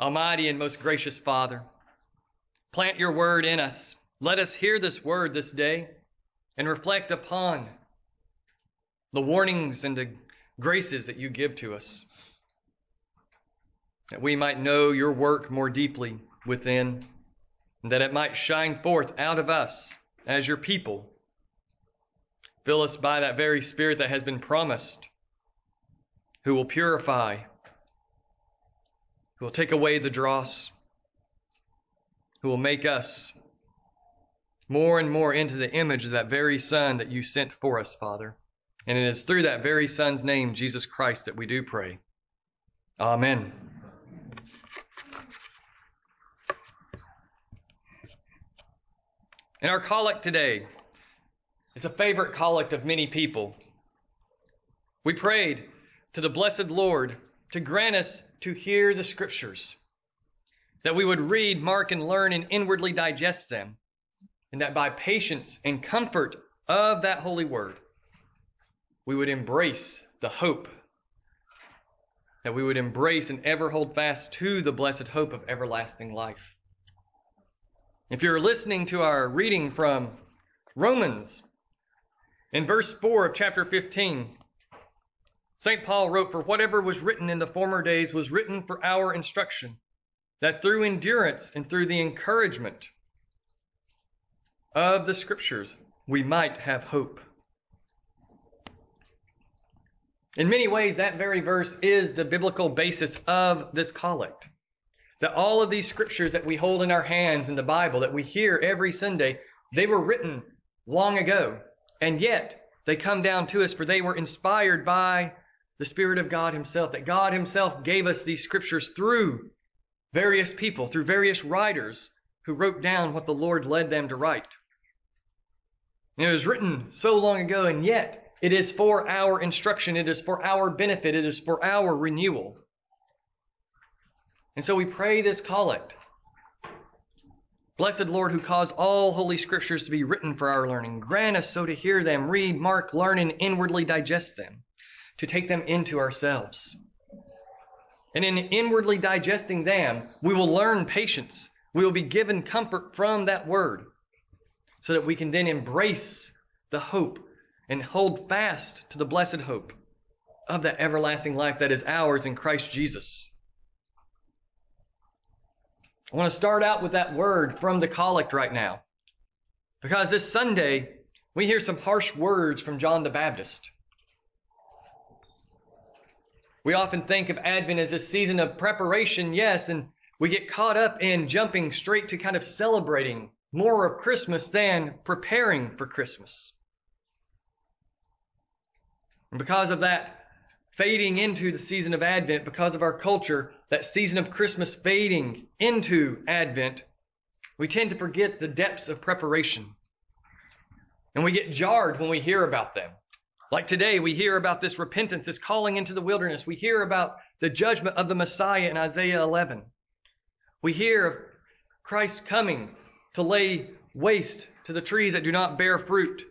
Almighty and most gracious Father, plant your word in us. Let us hear this word this day and reflect upon the warnings and the graces that you give to us, that we might know your work more deeply within, and that it might shine forth out of us as your people. Fill us by that very Spirit that has been promised, who will purify, who will take away the dross, who will make us more and more into the image of that very Son that you sent for us, Father. And it is through that very Son's name, Jesus Christ, that we do pray. Amen. And our collect today is a favorite collect of many people. We prayed to the blessed Lord to grant us to hear the scriptures, that we would read, mark, and learn and inwardly digest them, and that by patience and comfort of that holy word, we would embrace the hope, that we would embrace and ever hold fast to the blessed hope of everlasting life. If you're listening to our reading from Romans, in verse 4 of chapter 15, St. Paul wrote, For whatever was written in the former days was written for our instruction, that through endurance and through the encouragement of the scriptures we might have hope. In many ways, that very verse is the biblical basis of this collect. That all of these scriptures that we hold in our hands in the Bible, that we hear every Sunday, they were written long ago. And yet, they come down to us for they were inspired by the Spirit of God Himself, that God Himself gave us these scriptures through various people, through various writers who wrote down what the Lord led them to write. And it was written so long ago, and yet it is for our instruction, it is for our benefit, it is for our renewal. And so we pray this collect. Blessed Lord, who caused all holy scriptures to be written for our learning, grant us so to hear them, read, mark, learn, and inwardly digest them, to take them into ourselves. And in inwardly digesting them, we will learn patience. We will be given comfort from that word, so that we can then embrace the hope and hold fast to the blessed hope of that everlasting life that is ours in Christ Jesus. I want to start out with that word from the collect right now. Because this Sunday, we hear some harsh words from John the Baptist. We often think of Advent as a season of preparation, yes, and we get caught up in jumping straight to kind of celebrating more of Christmas than preparing for Christmas. And because of that fading into the season of Advent, because of our culture, that season of Christmas fading into Advent, we tend to forget the depths of preparation. And we get jarred when we hear about them. Like today, we hear about this repentance, this calling into the wilderness. We hear about the judgment of the Messiah in Isaiah 11. We hear of Christ coming to lay waste to the trees that do not bear fruit,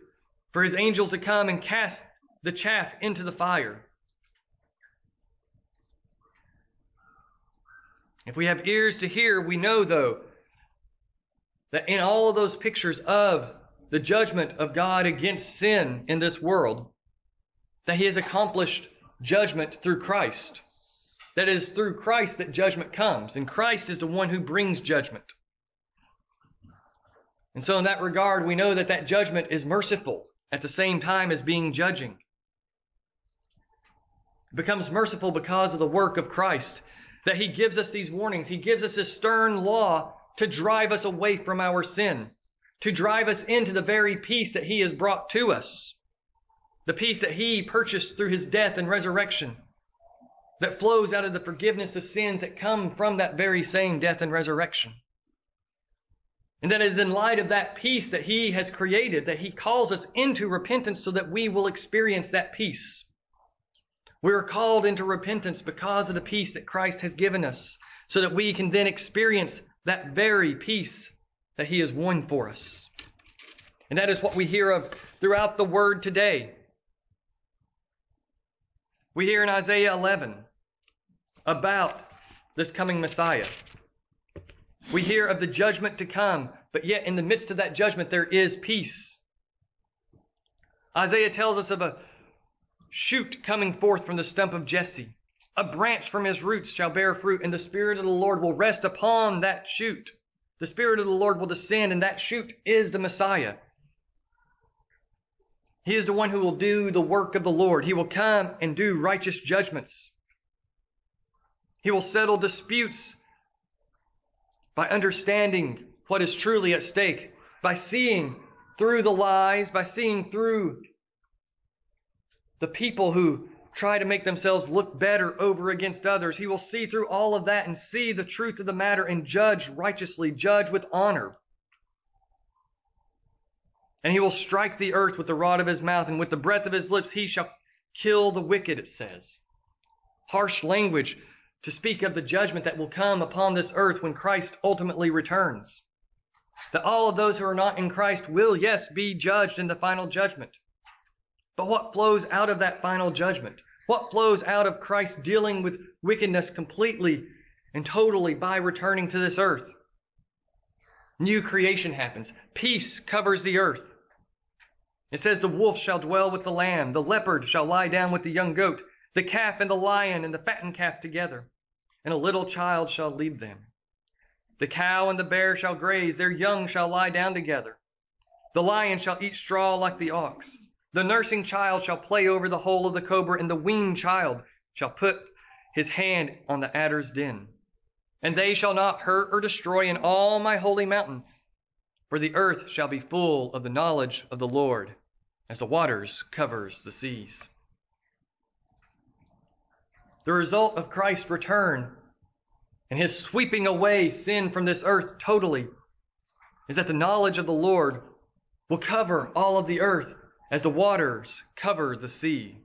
for his angels to come and cast the chaff into the fire. If we have ears to hear, we know, though, that in all of those pictures of the judgment of God against sin in this world, that He has accomplished judgment through Christ. That it is through Christ that judgment comes, and Christ is the one who brings judgment. And so, in that regard, we know that that judgment is merciful at the same time as being judging. It becomes merciful because of the work of Christ that he gives us these warnings. He gives us a stern law to drive us away from our sin, to drive us into the very peace that he has brought to us, the peace that he purchased through his death and resurrection, that flows out of the forgiveness of sins that come from that very same death and resurrection. And that is in light of that peace that he has created that he calls us into repentance so that we will experience that peace. We are called into repentance because of the peace that Christ has given us, so that we can then experience that very peace that He has won for us. And that is what we hear of throughout the Word today. We hear in Isaiah 11 about this coming Messiah. We hear of the judgment to come, but yet in the midst of that judgment, there is peace. Isaiah tells us of a shoot coming forth from the stump of Jesse. A branch from his roots shall bear fruit, and the Spirit of the Lord will rest upon that shoot. The Spirit of the Lord will descend, and that shoot is the Messiah. He is the one who will do the work of the Lord. He will come and do righteous judgments. He will settle disputes by understanding what is truly at stake, by seeing through the lies, by seeing through the people who try to make themselves look better over against others. He will see through all of that and see the truth of the matter and judge righteously, judge with honor. And he will strike the earth with the rod of his mouth, and with the breath of his lips he shall kill the wicked, it says. Harsh language to speak of the judgment that will come upon this earth when Christ ultimately returns. That all of those who are not in Christ will, yes, be judged in the final judgment. But what flows out of that final judgment? What flows out of Christ dealing with wickedness completely and totally by returning to this earth? New creation happens. Peace covers the earth. It says, The wolf shall dwell with the lamb, the leopard shall lie down with the young goat, the calf and the lion and the fattened calf together, and a little child shall lead them. The cow and the bear shall graze, their young shall lie down together. The lion shall eat straw like the ox. The nursing child shall play over the hole of the cobra, and the weaned child shall put his hand on the adder's den. And they shall not hurt or destroy in all my holy mountain, for the earth shall be full of the knowledge of the Lord, as the waters covers the seas. The result of Christ's return and his sweeping away sin from this earth totally is that the knowledge of the Lord will cover all of the earth as the waters cover the sea.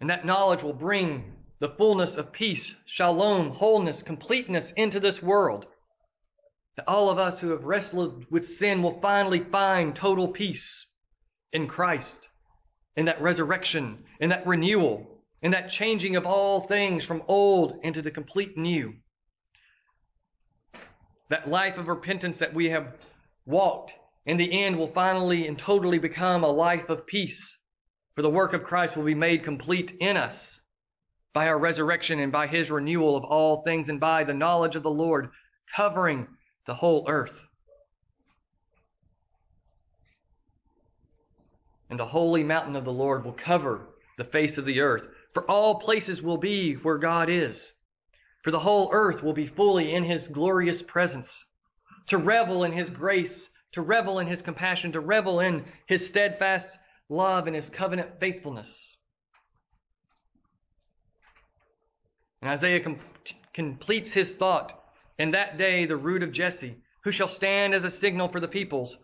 And that knowledge will bring the fullness of peace, shalom, wholeness, completeness into this world. That all of us who have wrestled with sin will finally find total peace in Christ, in that resurrection, in that renewal, in that changing of all things from old into the complete new. That life of repentance that we have walked in the end will finally and totally become a life of peace. For the work of Christ will be made complete in us by our resurrection and by his renewal of all things and by the knowledge of the Lord covering the whole earth. And the holy mountain of the Lord will cover the face of the earth. For all places will be where God is. For the whole earth will be fully in his glorious presence. To revel in his grace to revel in his compassion, to revel in his steadfast love and his covenant faithfulness. And Isaiah com- completes his thought. In that day, the root of Jesse, who shall stand as a signal for the peoples,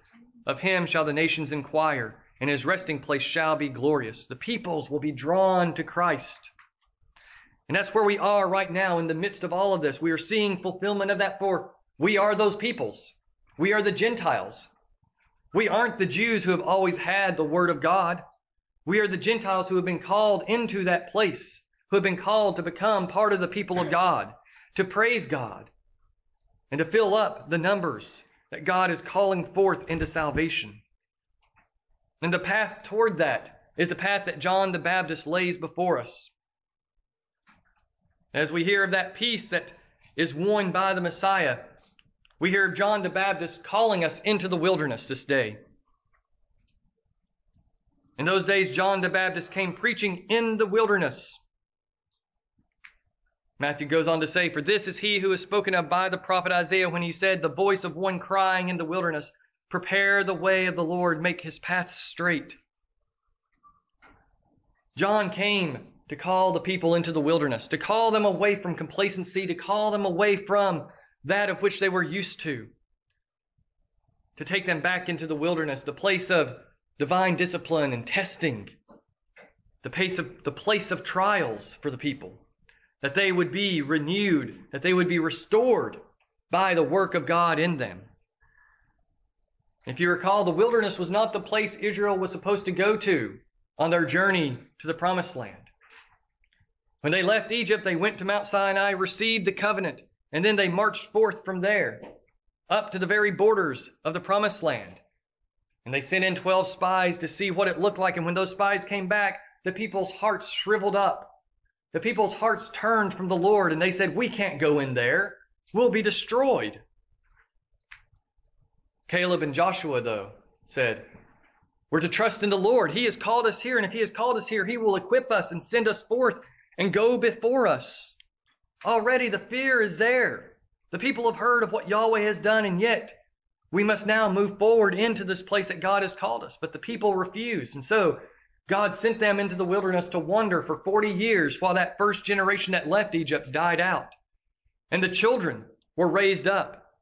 of him shall the nations inquire, and his resting place shall be glorious. The peoples will be drawn to Christ. And that's where we are right now in the midst of all of this. We are seeing fulfillment of that for we are those peoples. We are the Gentiles. We aren't the Jews who have always had the Word of God. We are the Gentiles who have been called into that place, who have been called to become part of the people of God, to praise God, and to fill up the numbers that God is calling forth into salvation. And the path toward that is the path that John the Baptist lays before us. As we hear of that peace that is won by the Messiah, we hear of John the Baptist calling us into the wilderness this day. In those days, John the Baptist came preaching in the wilderness. Matthew goes on to say, For this is he who is spoken of by the prophet Isaiah when he said, The voice of one crying in the wilderness, Prepare the way of the Lord, make his path straight. John came to call the people into the wilderness, to call them away from complacency, to call them away from that of which they were used to, to take them back into the wilderness, the place of divine discipline and testing, the place of, the place of trials for the people, that they would be renewed, that they would be restored by the work of God in them. If you recall, the wilderness was not the place Israel was supposed to go to on their journey to the promised land. When they left Egypt, they went to Mount Sinai, received the covenant, and then they marched forth from there up to the very borders of the promised land. And they sent in 12 spies to see what it looked like. And when those spies came back, the people's hearts shriveled up. The people's hearts turned from the Lord and they said, we can't go in there. We'll be destroyed. Caleb and Joshua, though, said, we're to trust in the Lord. He has called us here. And if he has called us here, he will equip us and send us forth and go before us. Already the fear is there. The people have heard of what Yahweh has done, and yet we must now move forward into this place that God has called us. But the people refuse. And so God sent them into the wilderness to wander for 40 years while that first generation that left Egypt died out. And the children were raised up.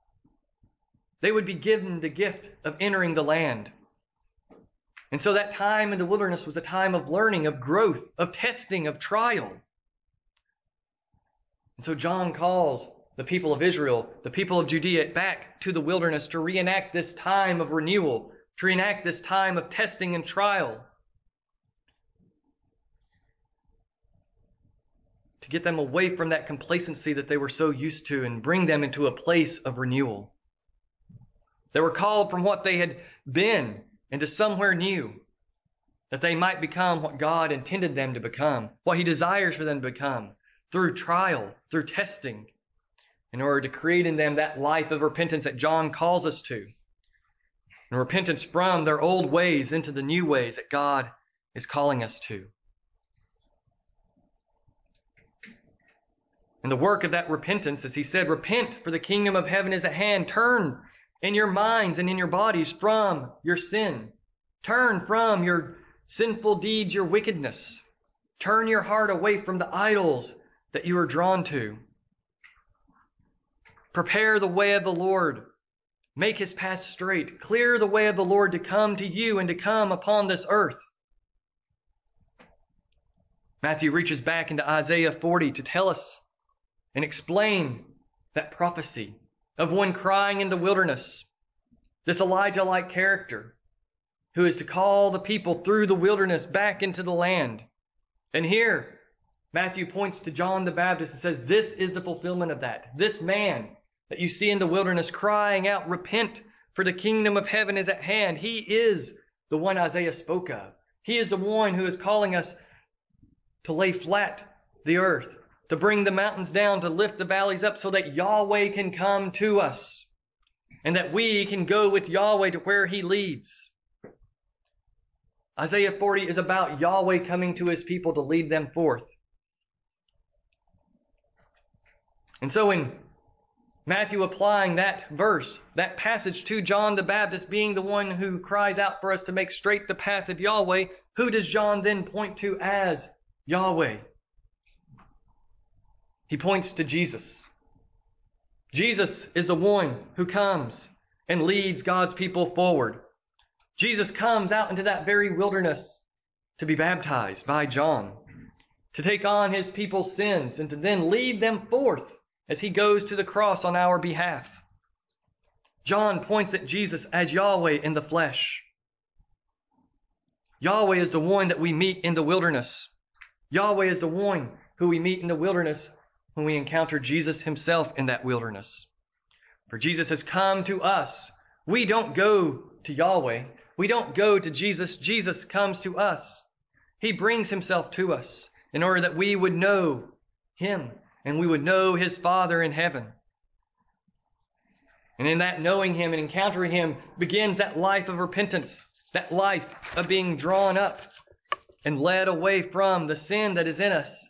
They would be given the gift of entering the land. And so that time in the wilderness was a time of learning, of growth, of testing, of trial. And so John calls the people of Israel, the people of Judea back to the wilderness to reenact this time of renewal, to reenact this time of testing and trial. To get them away from that complacency that they were so used to and bring them into a place of renewal. They were called from what they had been into somewhere new, that they might become what God intended them to become, what He desires for them to become, through trial, through testing, in order to create in them that life of repentance that John calls us to. And repentance from their old ways into the new ways that God is calling us to. And the work of that repentance, as he said, repent for the kingdom of heaven is at hand. Turn in your minds and in your bodies from your sin. Turn from your sinful deeds, your wickedness. Turn your heart away from the idols that you are drawn to. Prepare the way of the Lord. Make his path straight. Clear the way of the Lord to come to you and to come upon this earth. Matthew reaches back into Isaiah 40 to tell us and explain that prophecy of one crying in the wilderness, this Elijah like character who is to call the people through the wilderness back into the land. And here, Matthew points to John the Baptist and says, This is the fulfillment of that. This man that you see in the wilderness crying out, repent for the kingdom of heaven is at hand. He is the one Isaiah spoke of. He is the one who is calling us to lay flat the earth, to bring the mountains down, to lift the valleys up so that Yahweh can come to us and that we can go with Yahweh to where he leads. Isaiah 40 is about Yahweh coming to his people to lead them forth. And so in Matthew applying that verse, that passage to John the Baptist being the one who cries out for us to make straight the path of Yahweh, who does John then point to as Yahweh? He points to Jesus. Jesus is the one who comes and leads God's people forward. Jesus comes out into that very wilderness to be baptized by John, to take on his people's sins and to then lead them forth as he goes to the cross on our behalf. John points at Jesus as Yahweh in the flesh. Yahweh is the one that we meet in the wilderness. Yahweh is the one who we meet in the wilderness when we encounter Jesus himself in that wilderness. For Jesus has come to us. We don't go to Yahweh. We don't go to Jesus. Jesus comes to us. He brings himself to us in order that we would know him and we would know his Father in heaven. And in that knowing him and encountering him begins that life of repentance, that life of being drawn up and led away from the sin that is in us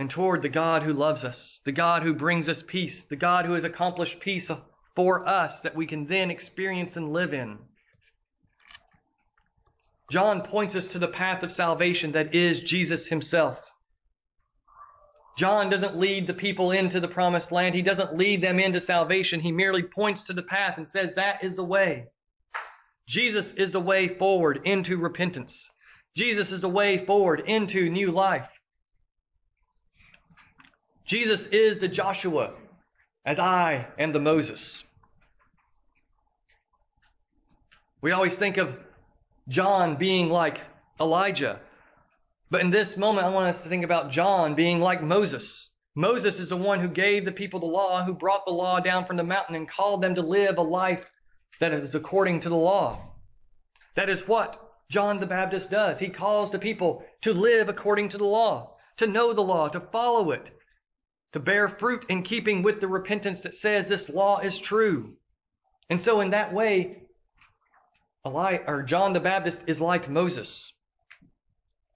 and toward the God who loves us, the God who brings us peace, the God who has accomplished peace for us that we can then experience and live in. John points us to the path of salvation that is Jesus himself. John doesn't lead the people into the promised land. He doesn't lead them into salvation. He merely points to the path and says that is the way. Jesus is the way forward into repentance. Jesus is the way forward into new life. Jesus is the Joshua as I am the Moses. We always think of John being like Elijah, But in this moment, I want us to think about John being like Moses. Moses is the one who gave the people the law, who brought the law down from the mountain and called them to live a life that is according to the law. That is what John the Baptist does. He calls the people to live according to the law, to know the law, to follow it, to bear fruit in keeping with the repentance that says this law is true. And so in that way, Eli, or John the Baptist is like Moses.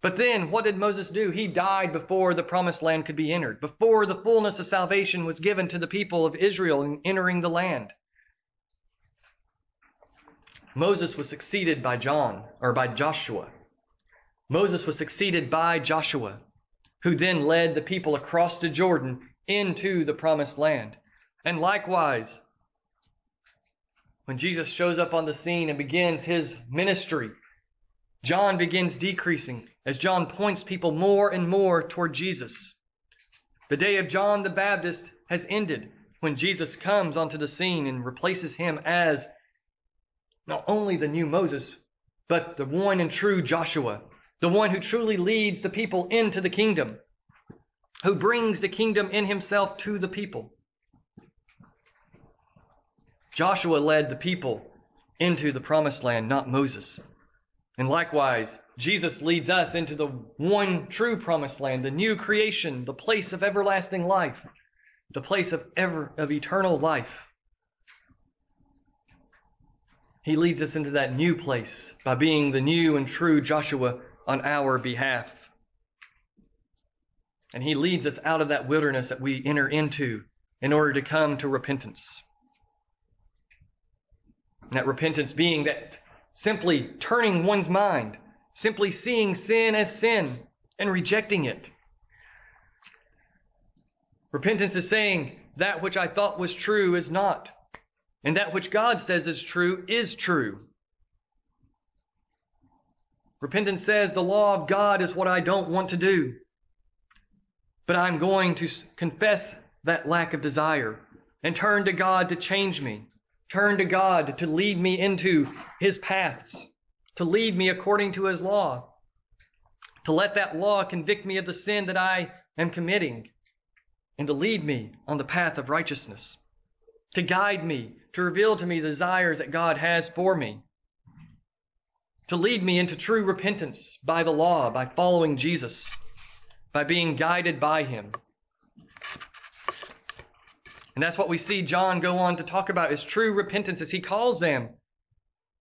But then what did Moses do? He died before the promised land could be entered, before the fullness of salvation was given to the people of Israel in entering the land. Moses was succeeded by John, or by Joshua. Moses was succeeded by Joshua, who then led the people across the Jordan into the promised land. And likewise, when Jesus shows up on the scene and begins his ministry, John begins decreasing as John points people more and more toward Jesus. The day of John the Baptist has ended when Jesus comes onto the scene and replaces him as not only the new Moses, but the one and true Joshua, the one who truly leads the people into the kingdom, who brings the kingdom in himself to the people. Joshua led the people into the promised land, not Moses. And likewise, Jesus leads us into the one true promised land, the new creation, the place of everlasting life, the place of ever, of eternal life. He leads us into that new place by being the new and true Joshua on our behalf. And he leads us out of that wilderness that we enter into in order to come to repentance. And that repentance being that simply turning one's mind, simply seeing sin as sin and rejecting it. Repentance is saying that which I thought was true is not. And that which God says is true is true. Repentance says the law of God is what I don't want to do. But I'm going to confess that lack of desire and turn to God to change me. Turn to God to lead me into his paths, to lead me according to his law, to let that law convict me of the sin that I am committing, and to lead me on the path of righteousness to guide me, to reveal to me the desires that God has for me, to lead me into true repentance by the law, by following Jesus, by being guided by Him. And that's what we see John go on to talk about is true repentance as he calls them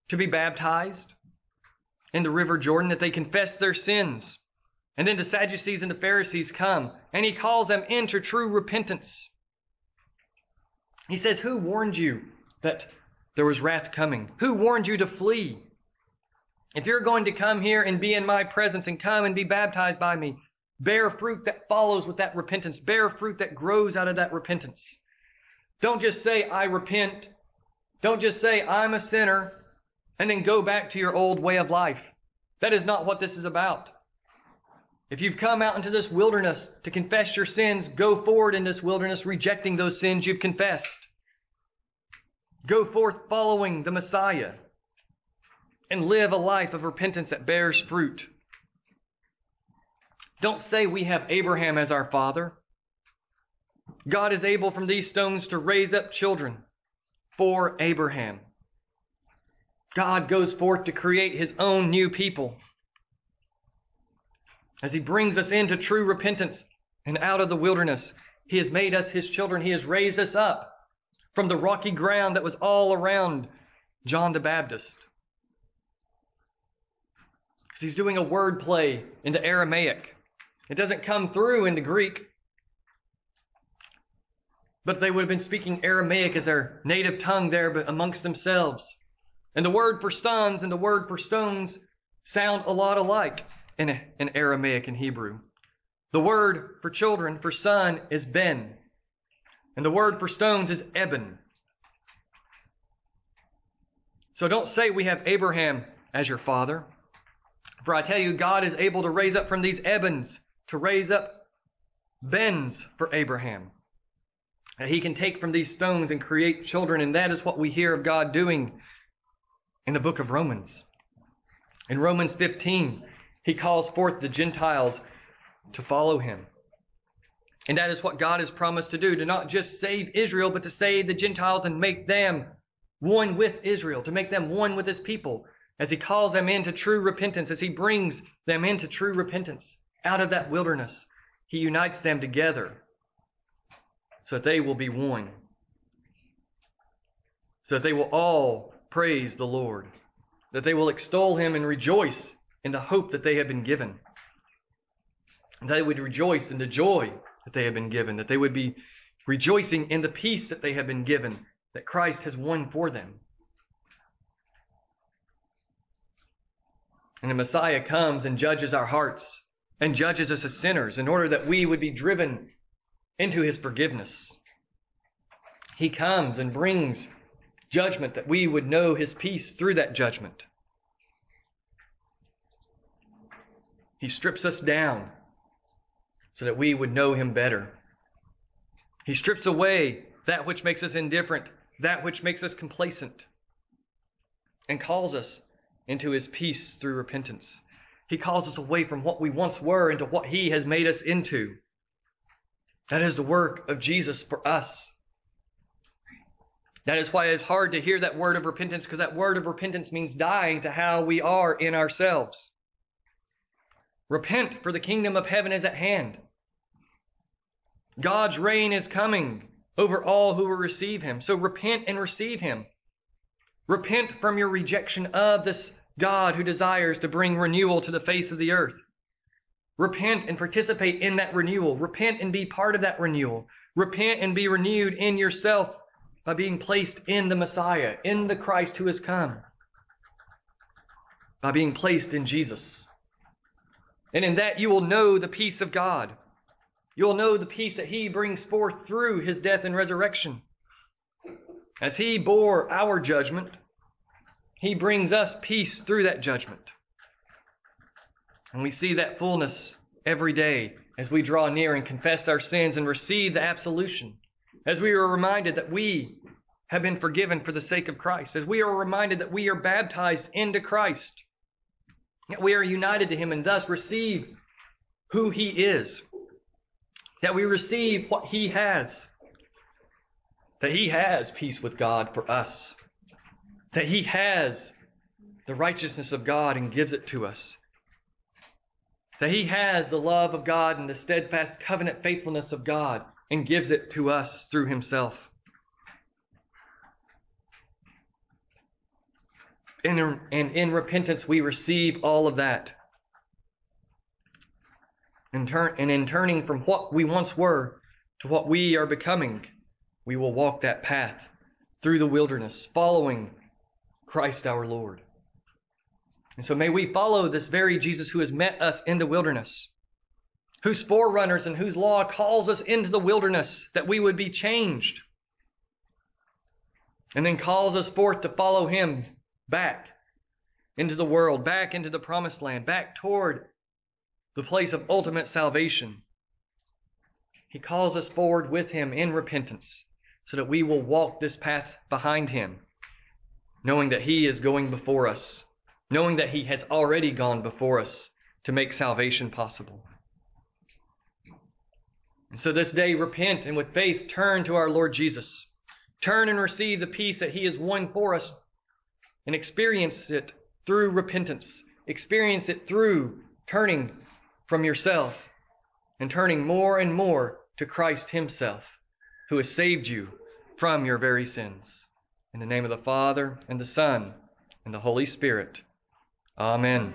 to be baptized in the river Jordan, that they confess their sins. And then the Sadducees and the Pharisees come and he calls them into true repentance. He says, Who warned you that there was wrath coming? Who warned you to flee? If you're going to come here and be in my presence and come and be baptized by me, bear fruit that follows with that repentance, bear fruit that grows out of that repentance. Don't just say, I repent. Don't just say, I'm a sinner, and then go back to your old way of life. That is not what this is about. If you've come out into this wilderness to confess your sins, go forward in this wilderness rejecting those sins you've confessed. Go forth following the Messiah and live a life of repentance that bears fruit. Don't say we have Abraham as our father. God is able from these stones to raise up children for Abraham. God goes forth to create his own new people as he brings us into true repentance and out of the wilderness. He has made us his children. He has raised us up from the rocky ground that was all around John the Baptist. Because he's doing a word play into Aramaic. It doesn't come through into Greek. But they would have been speaking Aramaic as their native tongue there but amongst themselves. And the word for sons and the word for stones sound a lot alike in, in Aramaic and Hebrew. The word for children, for son, is ben. And the word for stones is eben. So don't say we have Abraham as your father. For I tell you, God is able to raise up from these ebens, to raise up bens for Abraham. And he can take from these stones and create children. And that is what we hear of God doing in the book of Romans. In Romans 15, He calls forth the Gentiles to follow him. And that is what God has promised to do, to not just save Israel, but to save the Gentiles and make them one with Israel, to make them one with his people, as he calls them into true repentance, as he brings them into true repentance out of that wilderness. He unites them together so that they will be one, so that they will all praise the Lord, that they will extol him and rejoice in the hope that they have been given. that they would rejoice in the joy that they have been given, that they would be rejoicing in the peace that they have been given, that Christ has won for them. And the Messiah comes and judges our hearts and judges us as sinners in order that we would be driven into his forgiveness. He comes and brings judgment that we would know his peace through that judgment. He strips us down so that we would know him better. He strips away that which makes us indifferent, that which makes us complacent, and calls us into his peace through repentance. He calls us away from what we once were into what he has made us into. That is the work of Jesus for us. That is why it's hard to hear that word of repentance because that word of repentance means dying to how we are in ourselves. Repent, for the kingdom of heaven is at hand. God's reign is coming over all who will receive him. So repent and receive him. Repent from your rejection of this God who desires to bring renewal to the face of the earth. Repent and participate in that renewal. Repent and be part of that renewal. Repent and be renewed in yourself by being placed in the Messiah, in the Christ who has come, by being placed in Jesus. And in that you will know the peace of God. You'll know the peace that he brings forth through his death and resurrection. As he bore our judgment, he brings us peace through that judgment. And we see that fullness every day as we draw near and confess our sins and receive the absolution. As we are reminded that we have been forgiven for the sake of Christ. As we are reminded that we are baptized into Christ. That we are united to him and thus receive who he is. That we receive what he has. That he has peace with God for us. That he has the righteousness of God and gives it to us. That he has the love of God and the steadfast covenant faithfulness of God and gives it to us through himself. And in, and in repentance, we receive all of that. And, turn, and in turning from what we once were to what we are becoming, we will walk that path through the wilderness, following Christ our Lord. And so may we follow this very Jesus who has met us in the wilderness, whose forerunners and whose law calls us into the wilderness that we would be changed, and then calls us forth to follow him back into the world, back into the promised land, back toward the place of ultimate salvation. He calls us forward with him in repentance so that we will walk this path behind him, knowing that he is going before us, knowing that he has already gone before us to make salvation possible. And so this day, repent and with faith turn to our Lord Jesus. Turn and receive the peace that he has won for us and experience it through repentance. Experience it through turning from yourself and turning more and more to Christ Himself, who has saved you from your very sins. In the name of the Father, and the Son, and the Holy Spirit. Amen.